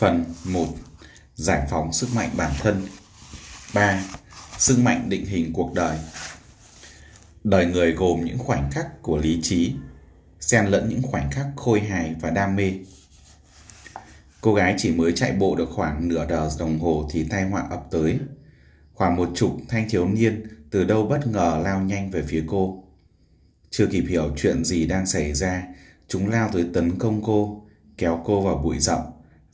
Phần 1. Giải phóng sức mạnh bản thân 3. Sức mạnh định hình cuộc đời Đời người gồm những khoảnh khắc của lý trí, xen lẫn những khoảnh khắc khôi hài và đam mê. Cô gái chỉ mới chạy bộ được khoảng nửa giờ đồng hồ thì tai họa ập tới. Khoảng một chục thanh thiếu niên từ đâu bất ngờ lao nhanh về phía cô. Chưa kịp hiểu chuyện gì đang xảy ra, chúng lao tới tấn công cô, kéo cô vào bụi rậm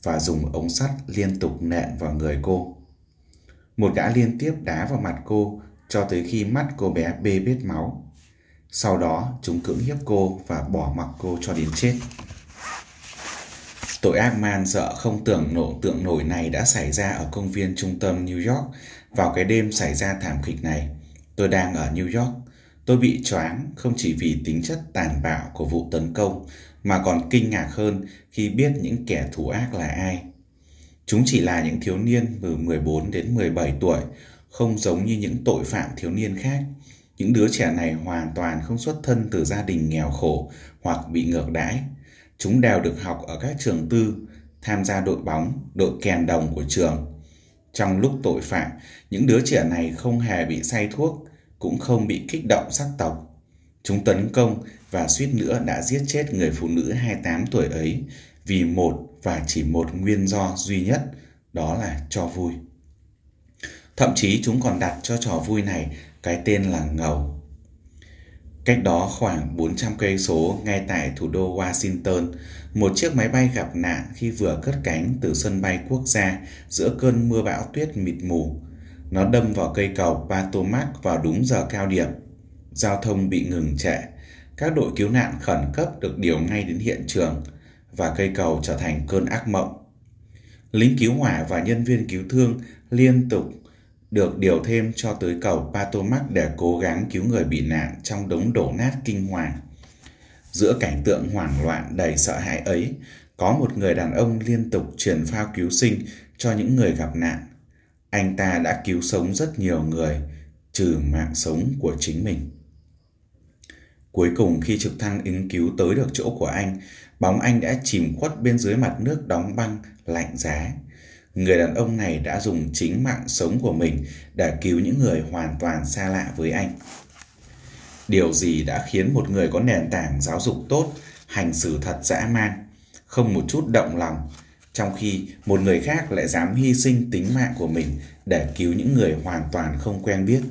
và dùng ống sắt liên tục nện vào người cô. Một gã liên tiếp đá vào mặt cô cho tới khi mắt cô bé bê bết máu. Sau đó, chúng cưỡng hiếp cô và bỏ mặc cô cho đến chết. Tội ác man sợ không tưởng nổ tượng nổi này đã xảy ra ở công viên trung tâm New York vào cái đêm xảy ra thảm kịch này. Tôi đang ở New York. Tôi bị choáng không chỉ vì tính chất tàn bạo của vụ tấn công mà còn kinh ngạc hơn khi biết những kẻ thù ác là ai. Chúng chỉ là những thiếu niên từ 14 đến 17 tuổi, không giống như những tội phạm thiếu niên khác. Những đứa trẻ này hoàn toàn không xuất thân từ gia đình nghèo khổ hoặc bị ngược đãi. Chúng đều được học ở các trường tư, tham gia đội bóng, đội kèn đồng của trường. Trong lúc tội phạm, những đứa trẻ này không hề bị say thuốc, cũng không bị kích động sắc tộc. Chúng tấn công và suýt nữa đã giết chết người phụ nữ 28 tuổi ấy vì một và chỉ một nguyên do duy nhất, đó là cho vui. Thậm chí chúng còn đặt cho trò vui này cái tên là ngầu. Cách đó khoảng 400 cây số ngay tại thủ đô Washington, một chiếc máy bay gặp nạn khi vừa cất cánh từ sân bay quốc gia giữa cơn mưa bão tuyết mịt mù. Nó đâm vào cây cầu Potomac vào đúng giờ cao điểm. Giao thông bị ngừng trệ. Các đội cứu nạn khẩn cấp được điều ngay đến hiện trường và cây cầu trở thành cơn ác mộng. Lính cứu hỏa và nhân viên cứu thương liên tục được điều thêm cho tới cầu Patomac để cố gắng cứu người bị nạn trong đống đổ nát kinh hoàng. Giữa cảnh tượng hoảng loạn đầy sợ hãi ấy, có một người đàn ông liên tục truyền phao cứu sinh cho những người gặp nạn. Anh ta đã cứu sống rất nhiều người, trừ mạng sống của chính mình. Cuối cùng khi trực thăng ứng cứu tới được chỗ của anh, bóng anh đã chìm khuất bên dưới mặt nước đóng băng, lạnh giá. Người đàn ông này đã dùng chính mạng sống của mình để cứu những người hoàn toàn xa lạ với anh. Điều gì đã khiến một người có nền tảng giáo dục tốt hành xử thật dã man, không một chút động lòng, trong khi một người khác lại dám hy sinh tính mạng của mình để cứu những người hoàn toàn không quen biết.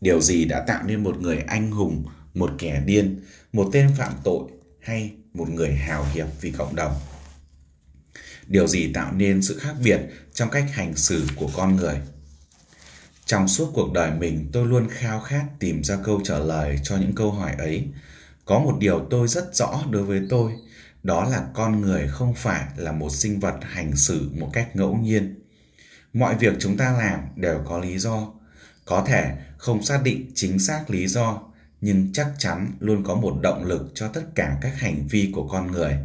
Điều gì đã tạo nên một người anh hùng, một kẻ điên, một tên phạm tội hay một người hào hiệp vì cộng đồng? Điều gì tạo nên sự khác biệt trong cách hành xử của con người? Trong suốt cuộc đời mình, tôi luôn khao khát tìm ra câu trả lời cho những câu hỏi ấy. Có một điều tôi rất rõ đối với tôi, đó là con người không phải là một sinh vật hành xử một cách ngẫu nhiên. Mọi việc chúng ta làm đều có lý do. Có thể không xác định chính xác lý do, nhưng chắc chắn luôn có một động lực cho tất cả các hành vi của con người.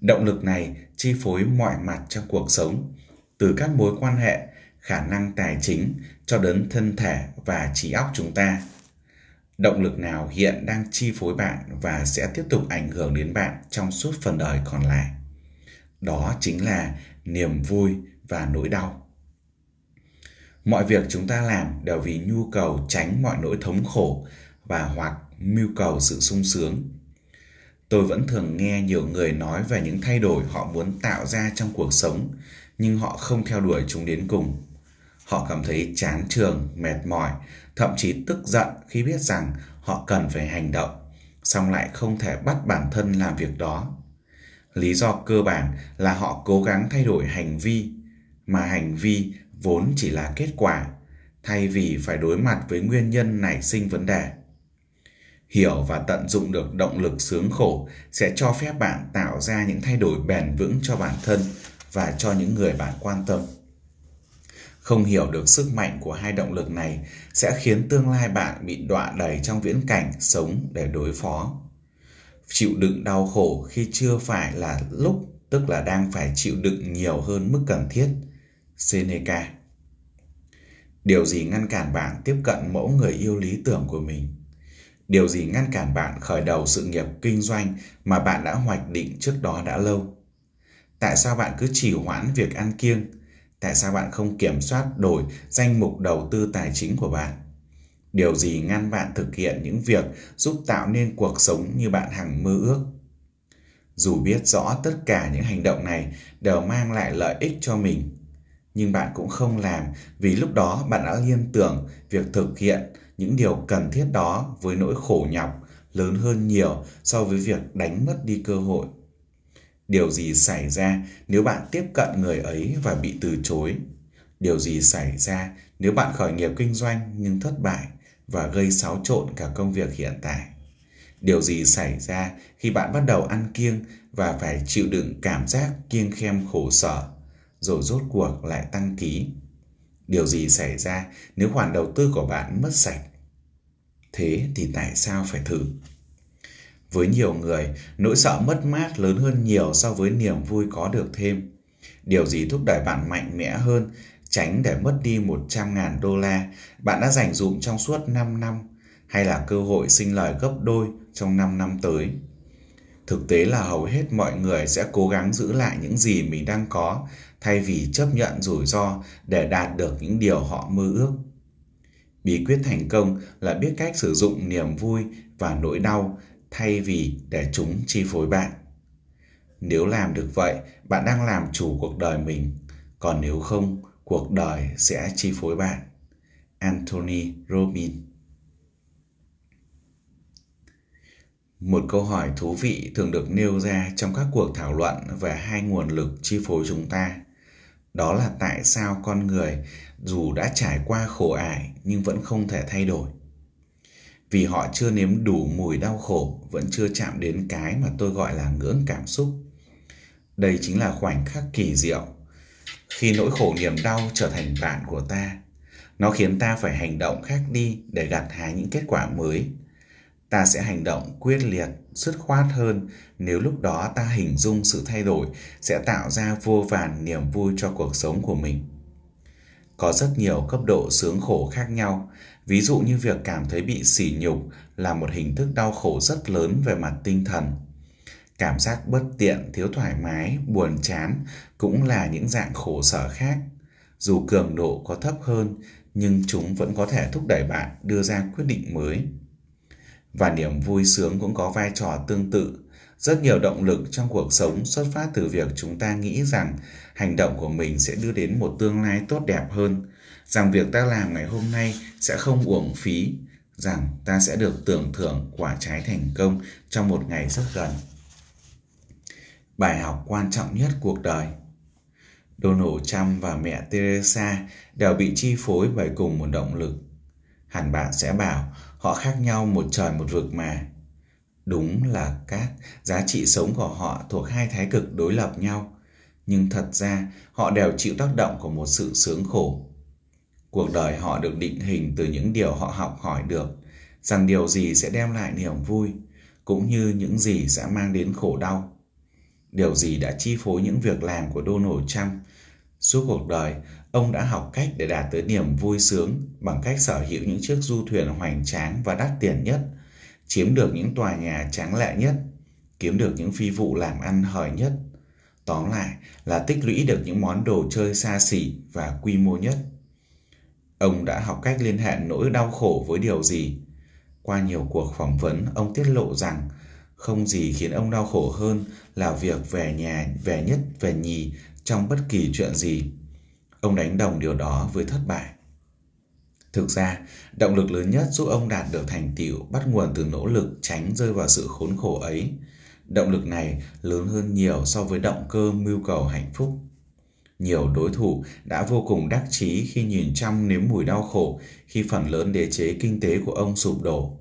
Động lực này chi phối mọi mặt trong cuộc sống, từ các mối quan hệ, khả năng tài chính cho đến thân thể và trí óc chúng ta. Động lực nào hiện đang chi phối bạn và sẽ tiếp tục ảnh hưởng đến bạn trong suốt phần đời còn lại. Đó chính là niềm vui và nỗi đau. Mọi việc chúng ta làm đều vì nhu cầu tránh mọi nỗi thống khổ và hoặc mưu cầu sự sung sướng. Tôi vẫn thường nghe nhiều người nói về những thay đổi họ muốn tạo ra trong cuộc sống, nhưng họ không theo đuổi chúng đến cùng. Họ cảm thấy chán trường, mệt mỏi, thậm chí tức giận khi biết rằng họ cần phải hành động, song lại không thể bắt bản thân làm việc đó. Lý do cơ bản là họ cố gắng thay đổi hành vi, mà hành vi vốn chỉ là kết quả, thay vì phải đối mặt với nguyên nhân nảy sinh vấn đề. Hiểu và tận dụng được động lực sướng khổ sẽ cho phép bạn tạo ra những thay đổi bền vững cho bản thân và cho những người bạn quan tâm. Không hiểu được sức mạnh của hai động lực này sẽ khiến tương lai bạn bị đọa đầy trong viễn cảnh sống để đối phó. Chịu đựng đau khổ khi chưa phải là lúc, tức là đang phải chịu đựng nhiều hơn mức cần thiết. Seneca Điều gì ngăn cản bạn tiếp cận mẫu người yêu lý tưởng của mình? Điều gì ngăn cản bạn khởi đầu sự nghiệp kinh doanh mà bạn đã hoạch định trước đó đã lâu? Tại sao bạn cứ trì hoãn việc ăn kiêng? Tại sao bạn không kiểm soát đổi danh mục đầu tư tài chính của bạn? Điều gì ngăn bạn thực hiện những việc giúp tạo nên cuộc sống như bạn hằng mơ ước? Dù biết rõ tất cả những hành động này đều mang lại lợi ích cho mình, nhưng bạn cũng không làm vì lúc đó bạn đã liên tưởng việc thực hiện những điều cần thiết đó với nỗi khổ nhọc lớn hơn nhiều so với việc đánh mất đi cơ hội. Điều gì xảy ra nếu bạn tiếp cận người ấy và bị từ chối? Điều gì xảy ra nếu bạn khởi nghiệp kinh doanh nhưng thất bại và gây xáo trộn cả công việc hiện tại? Điều gì xảy ra khi bạn bắt đầu ăn kiêng và phải chịu đựng cảm giác kiêng khem khổ sở, rồi rốt cuộc lại tăng ký? Điều gì xảy ra nếu khoản đầu tư của bạn mất sạch? Thế thì tại sao phải thử? Với nhiều người, nỗi sợ mất mát lớn hơn nhiều so với niềm vui có được thêm. Điều gì thúc đẩy bạn mạnh mẽ hơn, tránh để mất đi 100.000 đô la bạn đã dành dụm trong suốt 5 năm, hay là cơ hội sinh lời gấp đôi trong 5 năm tới. Thực tế là hầu hết mọi người sẽ cố gắng giữ lại những gì mình đang có thay vì chấp nhận rủi ro để đạt được những điều họ mơ ước. Bí quyết thành công là biết cách sử dụng niềm vui và nỗi đau thay vì để chúng chi phối bạn. Nếu làm được vậy, bạn đang làm chủ cuộc đời mình, còn nếu không, cuộc đời sẽ chi phối bạn. Anthony Robbins Một câu hỏi thú vị thường được nêu ra trong các cuộc thảo luận về hai nguồn lực chi phối chúng ta. Đó là tại sao con người dù đã trải qua khổ ải nhưng vẫn không thể thay đổi. Vì họ chưa nếm đủ mùi đau khổ, vẫn chưa chạm đến cái mà tôi gọi là ngưỡng cảm xúc. Đây chính là khoảnh khắc kỳ diệu. Khi nỗi khổ niềm đau trở thành bạn của ta, nó khiến ta phải hành động khác đi để gặt hái những kết quả mới ta sẽ hành động quyết liệt, dứt khoát hơn. Nếu lúc đó ta hình dung sự thay đổi, sẽ tạo ra vô vàn niềm vui cho cuộc sống của mình. Có rất nhiều cấp độ sướng khổ khác nhau. Ví dụ như việc cảm thấy bị sỉ nhục là một hình thức đau khổ rất lớn về mặt tinh thần. Cảm giác bất tiện, thiếu thoải mái, buồn chán cũng là những dạng khổ sở khác. Dù cường độ có thấp hơn, nhưng chúng vẫn có thể thúc đẩy bạn đưa ra quyết định mới và niềm vui sướng cũng có vai trò tương tự. Rất nhiều động lực trong cuộc sống xuất phát từ việc chúng ta nghĩ rằng hành động của mình sẽ đưa đến một tương lai tốt đẹp hơn, rằng việc ta làm ngày hôm nay sẽ không uổng phí, rằng ta sẽ được tưởng thưởng quả trái thành công trong một ngày rất gần. Bài học quan trọng nhất cuộc đời. Donald Trump và mẹ Teresa đều bị chi phối bởi cùng một động lực. Hẳn bạn sẽ bảo họ khác nhau một trời một vực mà. Đúng là các giá trị sống của họ thuộc hai thái cực đối lập nhau, nhưng thật ra họ đều chịu tác động của một sự sướng khổ. Cuộc đời họ được định hình từ những điều họ học hỏi được, rằng điều gì sẽ đem lại niềm vui, cũng như những gì sẽ mang đến khổ đau. Điều gì đã chi phối những việc làm của Donald Trump? Suốt cuộc đời, ông đã học cách để đạt tới niềm vui sướng bằng cách sở hữu những chiếc du thuyền hoành tráng và đắt tiền nhất, chiếm được những tòa nhà tráng lệ nhất, kiếm được những phi vụ làm ăn hời nhất. Tóm lại là tích lũy được những món đồ chơi xa xỉ và quy mô nhất. Ông đã học cách liên hệ nỗi đau khổ với điều gì. Qua nhiều cuộc phỏng vấn, ông tiết lộ rằng không gì khiến ông đau khổ hơn là việc về nhà, về nhất, về nhì trong bất kỳ chuyện gì. Ông đánh đồng điều đó với thất bại. Thực ra, động lực lớn nhất giúp ông đạt được thành tựu bắt nguồn từ nỗ lực tránh rơi vào sự khốn khổ ấy. Động lực này lớn hơn nhiều so với động cơ mưu cầu hạnh phúc. Nhiều đối thủ đã vô cùng đắc chí khi nhìn chăm nếm mùi đau khổ khi phần lớn đế chế kinh tế của ông sụp đổ.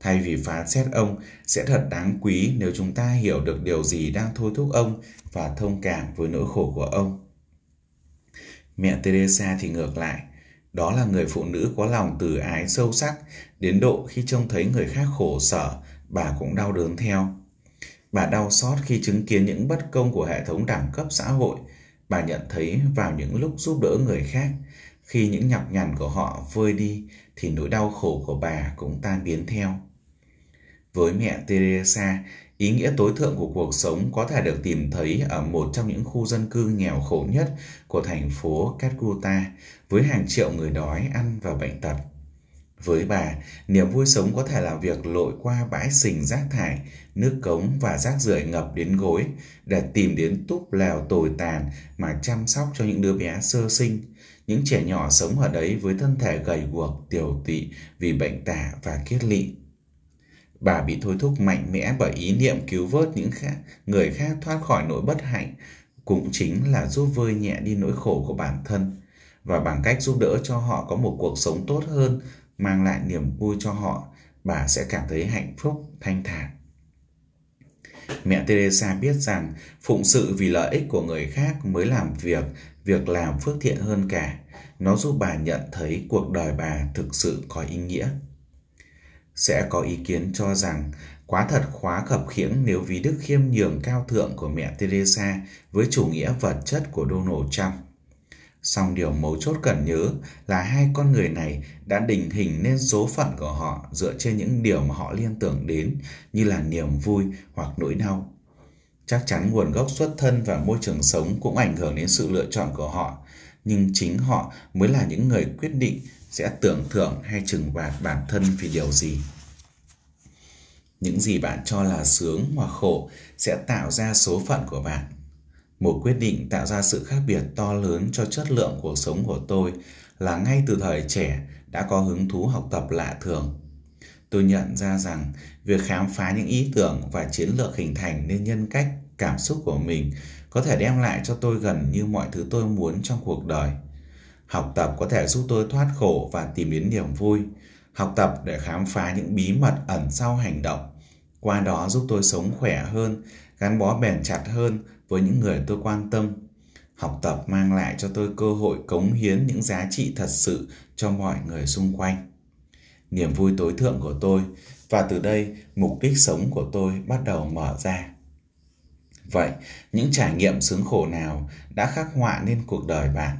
Thay vì phán xét ông, sẽ thật đáng quý nếu chúng ta hiểu được điều gì đang thôi thúc ông và thông cảm với nỗi khổ của ông. Mẹ Teresa thì ngược lại, đó là người phụ nữ có lòng từ ái sâu sắc, đến độ khi trông thấy người khác khổ sở, bà cũng đau đớn theo. Bà đau xót khi chứng kiến những bất công của hệ thống đẳng cấp xã hội, bà nhận thấy vào những lúc giúp đỡ người khác, khi những nhọc nhằn của họ vơi đi thì nỗi đau khổ của bà cũng tan biến theo. Với mẹ Teresa, Ý nghĩa tối thượng của cuộc sống có thể được tìm thấy ở một trong những khu dân cư nghèo khổ nhất của thành phố Calcutta với hàng triệu người đói, ăn và bệnh tật. Với bà, niềm vui sống có thể là việc lội qua bãi sình rác thải, nước cống và rác rưởi ngập đến gối để tìm đến túp lèo tồi tàn mà chăm sóc cho những đứa bé sơ sinh, những trẻ nhỏ sống ở đấy với thân thể gầy guộc, tiểu tụy vì bệnh tả và kiết lỵ. Bà bị thôi thúc mạnh mẽ bởi ý niệm cứu vớt những khác, người khác thoát khỏi nỗi bất hạnh, cũng chính là giúp vơi nhẹ đi nỗi khổ của bản thân và bằng cách giúp đỡ cho họ có một cuộc sống tốt hơn, mang lại niềm vui cho họ, bà sẽ cảm thấy hạnh phúc, thanh thản. Mẹ Teresa biết rằng phụng sự vì lợi ích của người khác mới làm việc, việc làm phước thiện hơn cả. Nó giúp bà nhận thấy cuộc đời bà thực sự có ý nghĩa. Sẽ có ý kiến cho rằng quá thật khóa khập khiễng nếu ví đức khiêm nhường cao thượng của mẹ Teresa với chủ nghĩa vật chất của Donald Trump. Song điều mấu chốt cần nhớ là hai con người này đã định hình nên số phận của họ dựa trên những điều mà họ liên tưởng đến như là niềm vui hoặc nỗi đau. Chắc chắn nguồn gốc xuất thân và môi trường sống cũng ảnh hưởng đến sự lựa chọn của họ, nhưng chính họ mới là những người quyết định sẽ tưởng thưởng hay trừng phạt bản thân vì điều gì. Những gì bạn cho là sướng hoặc khổ sẽ tạo ra số phận của bạn. Một quyết định tạo ra sự khác biệt to lớn cho chất lượng cuộc sống của tôi là ngay từ thời trẻ đã có hứng thú học tập lạ thường. Tôi nhận ra rằng việc khám phá những ý tưởng và chiến lược hình thành nên nhân cách, cảm xúc của mình có thể đem lại cho tôi gần như mọi thứ tôi muốn trong cuộc đời. Học tập có thể giúp tôi thoát khổ và tìm đến niềm vui. Học tập để khám phá những bí mật ẩn sau hành động. Qua đó giúp tôi sống khỏe hơn, gắn bó bền chặt hơn với những người tôi quan tâm. Học tập mang lại cho tôi cơ hội cống hiến những giá trị thật sự cho mọi người xung quanh. Niềm vui tối thượng của tôi và từ đây mục đích sống của tôi bắt đầu mở ra. Vậy, những trải nghiệm sướng khổ nào đã khắc họa nên cuộc đời bạn?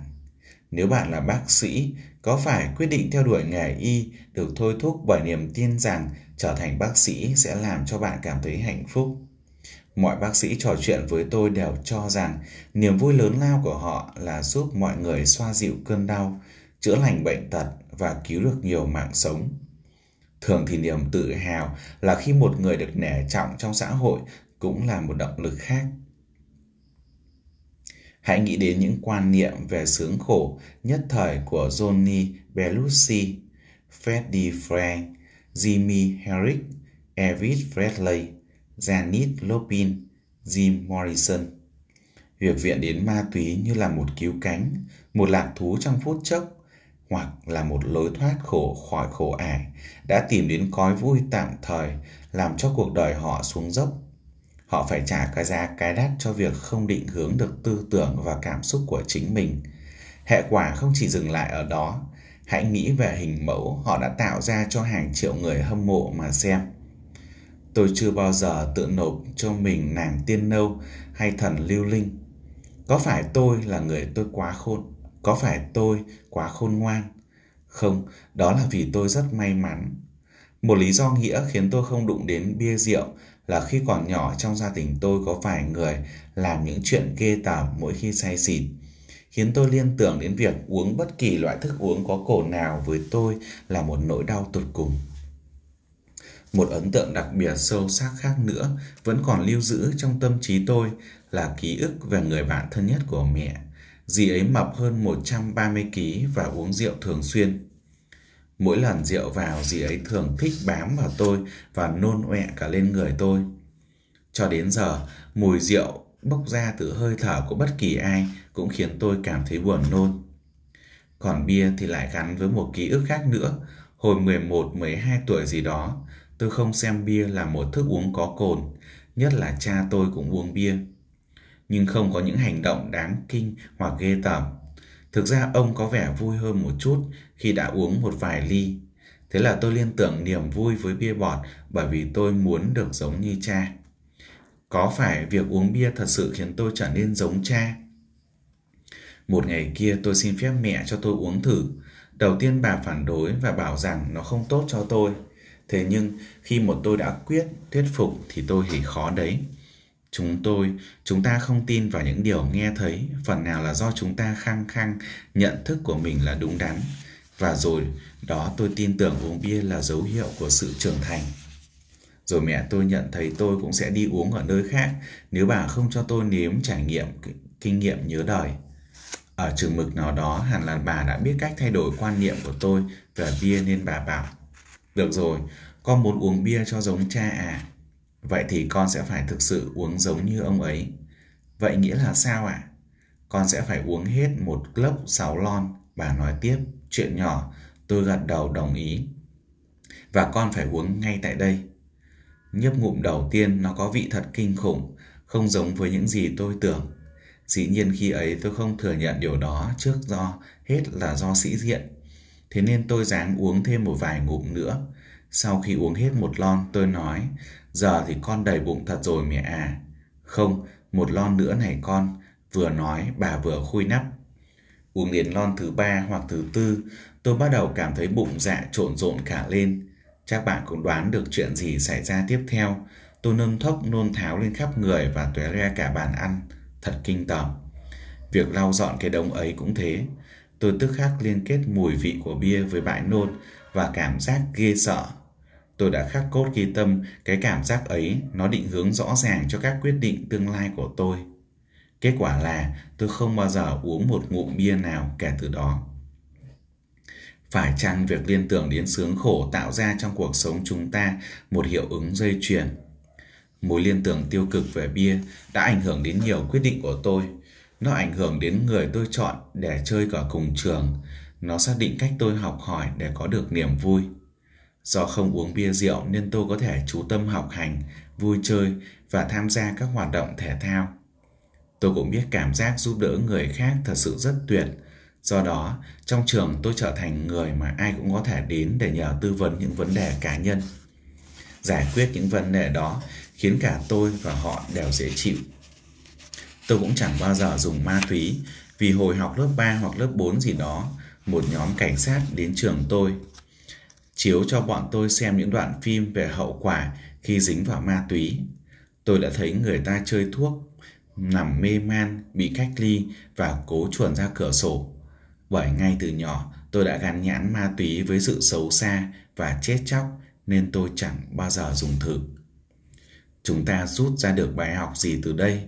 Nếu bạn là bác sĩ, có phải quyết định theo đuổi nghề y được thôi thúc bởi niềm tin rằng trở thành bác sĩ sẽ làm cho bạn cảm thấy hạnh phúc? Mọi bác sĩ trò chuyện với tôi đều cho rằng niềm vui lớn lao của họ là giúp mọi người xoa dịu cơn đau, chữa lành bệnh tật và cứu được nhiều mạng sống. Thường thì niềm tự hào là khi một người được nể trọng trong xã hội cũng là một động lực khác. Hãy nghĩ đến những quan niệm về sướng khổ nhất thời của Johnny Belushi, Freddie Frank, Jimmy Hendrix, Elvis Presley, Janis Joplin, Jim Morrison. Việc viện đến ma túy như là một cứu cánh, một lạc thú trong phút chốc, hoặc là một lối thoát khổ khỏi khổ ải, đã tìm đến cõi vui tạm thời, làm cho cuộc đời họ xuống dốc. Họ phải trả cái giá cái đắt cho việc không định hướng được tư tưởng và cảm xúc của chính mình. Hệ quả không chỉ dừng lại ở đó, hãy nghĩ về hình mẫu họ đã tạo ra cho hàng triệu người hâm mộ mà xem. Tôi chưa bao giờ tự nộp cho mình nàng tiên nâu hay thần lưu linh. Có phải tôi là người tôi quá khôn? Có phải tôi quá khôn ngoan? Không, đó là vì tôi rất may mắn. Một lý do nghĩa khiến tôi không đụng đến bia rượu là khi còn nhỏ trong gia đình tôi có vài người làm những chuyện ghê tởm mỗi khi say xỉn, khiến tôi liên tưởng đến việc uống bất kỳ loại thức uống có cồn nào với tôi là một nỗi đau tột cùng. Một ấn tượng đặc biệt sâu sắc khác nữa vẫn còn lưu giữ trong tâm trí tôi là ký ức về người bạn thân nhất của mẹ. Dì ấy mập hơn 130 kg và uống rượu thường xuyên. Mỗi lần rượu vào dì ấy thường thích bám vào tôi và nôn ọe cả lên người tôi. Cho đến giờ, mùi rượu bốc ra từ hơi thở của bất kỳ ai cũng khiến tôi cảm thấy buồn nôn. Còn bia thì lại gắn với một ký ức khác nữa. Hồi 11-12 tuổi gì đó, tôi không xem bia là một thức uống có cồn, nhất là cha tôi cũng uống bia. Nhưng không có những hành động đáng kinh hoặc ghê tởm. Thực ra ông có vẻ vui hơn một chút khi đã uống một vài ly. Thế là tôi liên tưởng niềm vui với bia bọt bởi vì tôi muốn được giống như cha. Có phải việc uống bia thật sự khiến tôi trở nên giống cha? Một ngày kia tôi xin phép mẹ cho tôi uống thử. Đầu tiên bà phản đối và bảo rằng nó không tốt cho tôi. Thế nhưng khi một tôi đã quyết, thuyết phục thì tôi thì khó đấy. Chúng tôi, chúng ta không tin vào những điều nghe thấy, phần nào là do chúng ta khăng khăng nhận thức của mình là đúng đắn. Và rồi đó tôi tin tưởng uống bia là dấu hiệu của sự trưởng thành. Rồi mẹ tôi nhận thấy tôi cũng sẽ đi uống ở nơi khác nếu bà không cho tôi nếm trải nghiệm kinh nghiệm nhớ đời. Ở trường mực nào đó hẳn là bà đã biết cách thay đổi quan niệm của tôi về bia nên bà bảo Được rồi, con muốn uống bia cho giống cha à? Vậy thì con sẽ phải thực sự uống giống như ông ấy. Vậy nghĩa là sao ạ? À? Con sẽ phải uống hết một lốc sáu lon, bà nói tiếp. Chuyện nhỏ, tôi gật đầu đồng ý. Và con phải uống ngay tại đây. Nhấp ngụm đầu tiên nó có vị thật kinh khủng, không giống với những gì tôi tưởng. Dĩ nhiên khi ấy tôi không thừa nhận điều đó trước do hết là do sĩ diện. Thế nên tôi dáng uống thêm một vài ngụm nữa. Sau khi uống hết một lon tôi nói, giờ thì con đầy bụng thật rồi mẹ à. Không, một lon nữa này con, vừa nói bà vừa khui nắp. Uống đến lon thứ ba hoặc thứ tư, tôi bắt đầu cảm thấy bụng dạ trộn rộn cả lên. Chắc bạn cũng đoán được chuyện gì xảy ra tiếp theo. Tôi nôn thốc nôn tháo lên khắp người và tóe ra cả bàn ăn. Thật kinh tởm. Việc lau dọn cái đống ấy cũng thế. Tôi tức khắc liên kết mùi vị của bia với bãi nôn và cảm giác ghê sợ. Tôi đã khắc cốt ghi tâm, cái cảm giác ấy, nó định hướng rõ ràng cho các quyết định tương lai của tôi. Kết quả là, tôi không bao giờ uống một ngụm bia nào kể từ đó. Phải chăng việc liên tưởng đến sướng khổ tạo ra trong cuộc sống chúng ta một hiệu ứng dây chuyền? Mối liên tưởng tiêu cực về bia đã ảnh hưởng đến nhiều quyết định của tôi. Nó ảnh hưởng đến người tôi chọn để chơi cả cùng trường. Nó xác định cách tôi học hỏi để có được niềm vui. Do không uống bia rượu nên tôi có thể chú tâm học hành, vui chơi và tham gia các hoạt động thể thao. Tôi cũng biết cảm giác giúp đỡ người khác thật sự rất tuyệt. Do đó, trong trường tôi trở thành người mà ai cũng có thể đến để nhờ tư vấn những vấn đề cá nhân. Giải quyết những vấn đề đó khiến cả tôi và họ đều dễ chịu. Tôi cũng chẳng bao giờ dùng ma túy vì hồi học lớp 3 hoặc lớp 4 gì đó, một nhóm cảnh sát đến trường tôi chiếu cho bọn tôi xem những đoạn phim về hậu quả khi dính vào ma túy. Tôi đã thấy người ta chơi thuốc nằm mê man, bị cách ly và cố chuồn ra cửa sổ. Bởi ngay từ nhỏ, tôi đã gắn nhãn ma túy với sự xấu xa và chết chóc nên tôi chẳng bao giờ dùng thử. Chúng ta rút ra được bài học gì từ đây?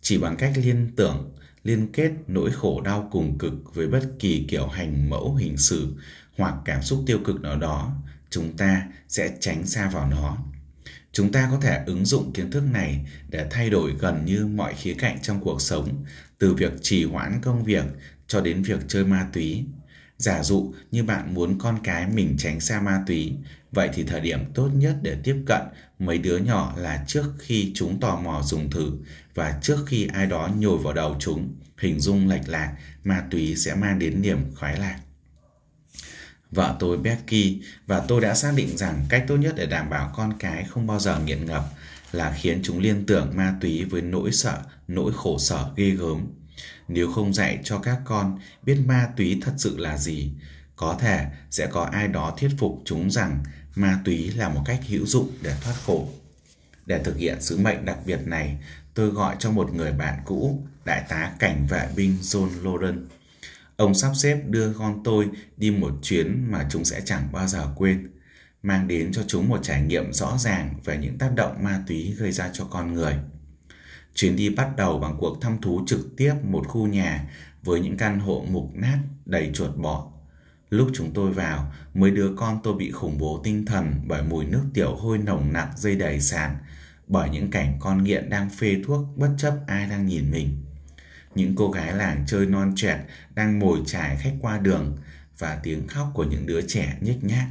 Chỉ bằng cách liên tưởng, liên kết nỗi khổ đau cùng cực với bất kỳ kiểu hành mẫu hình sự hoặc cảm xúc tiêu cực nào đó, chúng ta sẽ tránh xa vào nó. Chúng ta có thể ứng dụng kiến thức này để thay đổi gần như mọi khía cạnh trong cuộc sống từ việc trì hoãn công việc cho đến việc chơi ma túy. Giả dụ như bạn muốn con cái mình tránh xa ma túy vậy thì thời điểm tốt nhất để tiếp cận mấy đứa nhỏ là trước khi chúng tò mò dùng thử và trước khi ai đó nhồi vào đầu chúng hình dung lệch lạc ma túy sẽ mang đến niềm khoái lạc vợ tôi Becky và tôi đã xác định rằng cách tốt nhất để đảm bảo con cái không bao giờ nghiện ngập là khiến chúng liên tưởng ma túy với nỗi sợ, nỗi khổ sở ghê gớm. Nếu không dạy cho các con biết ma túy thật sự là gì, có thể sẽ có ai đó thuyết phục chúng rằng ma túy là một cách hữu dụng để thoát khổ. Để thực hiện sứ mệnh đặc biệt này, tôi gọi cho một người bạn cũ, đại tá cảnh vệ binh John Loren Ông sắp xếp đưa con tôi đi một chuyến mà chúng sẽ chẳng bao giờ quên, mang đến cho chúng một trải nghiệm rõ ràng về những tác động ma túy gây ra cho con người. Chuyến đi bắt đầu bằng cuộc thăm thú trực tiếp một khu nhà với những căn hộ mục nát đầy chuột bọ. Lúc chúng tôi vào, mấy đứa con tôi bị khủng bố tinh thần bởi mùi nước tiểu hôi nồng nặc dây đầy sàn, bởi những cảnh con nghiện đang phê thuốc bất chấp ai đang nhìn mình những cô gái làng chơi non trẻ đang mồi trải khách qua đường và tiếng khóc của những đứa trẻ nhếch nhác.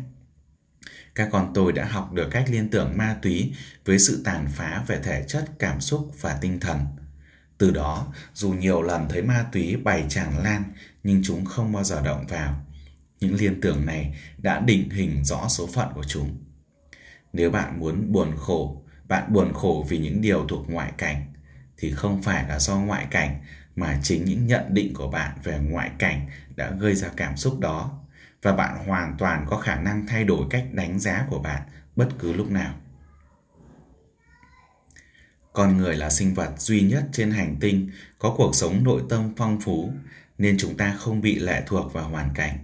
Các con tôi đã học được cách liên tưởng ma túy với sự tàn phá về thể chất, cảm xúc và tinh thần. Từ đó, dù nhiều lần thấy ma túy bày tràn lan, nhưng chúng không bao giờ động vào. Những liên tưởng này đã định hình rõ số phận của chúng. Nếu bạn muốn buồn khổ, bạn buồn khổ vì những điều thuộc ngoại cảnh, thì không phải là do ngoại cảnh mà chính những nhận định của bạn về ngoại cảnh đã gây ra cảm xúc đó. Và bạn hoàn toàn có khả năng thay đổi cách đánh giá của bạn bất cứ lúc nào. Con người là sinh vật duy nhất trên hành tinh có cuộc sống nội tâm phong phú, nên chúng ta không bị lệ thuộc vào hoàn cảnh.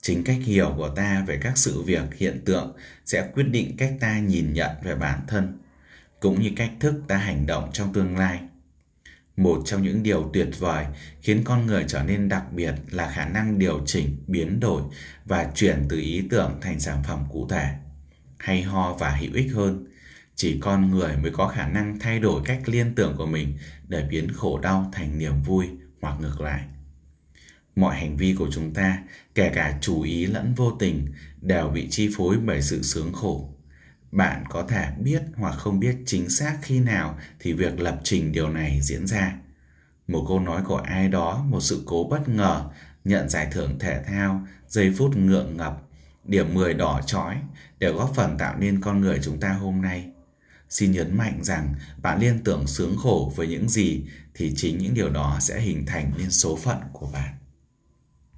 Chính cách hiểu của ta về các sự việc hiện tượng sẽ quyết định cách ta nhìn nhận về bản thân, cũng như cách thức ta hành động trong tương lai một trong những điều tuyệt vời khiến con người trở nên đặc biệt là khả năng điều chỉnh, biến đổi và chuyển từ ý tưởng thành sản phẩm cụ thể, hay ho và hữu ích hơn. Chỉ con người mới có khả năng thay đổi cách liên tưởng của mình để biến khổ đau thành niềm vui hoặc ngược lại. Mọi hành vi của chúng ta, kể cả chủ ý lẫn vô tình, đều bị chi phối bởi sự sướng khổ bạn có thể biết hoặc không biết chính xác khi nào thì việc lập trình điều này diễn ra. Một câu nói của ai đó, một sự cố bất ngờ, nhận giải thưởng thể thao, giây phút ngượng ngập, điểm 10 đỏ chói đều góp phần tạo nên con người chúng ta hôm nay. Xin nhấn mạnh rằng bạn liên tưởng sướng khổ với những gì thì chính những điều đó sẽ hình thành nên số phận của bạn.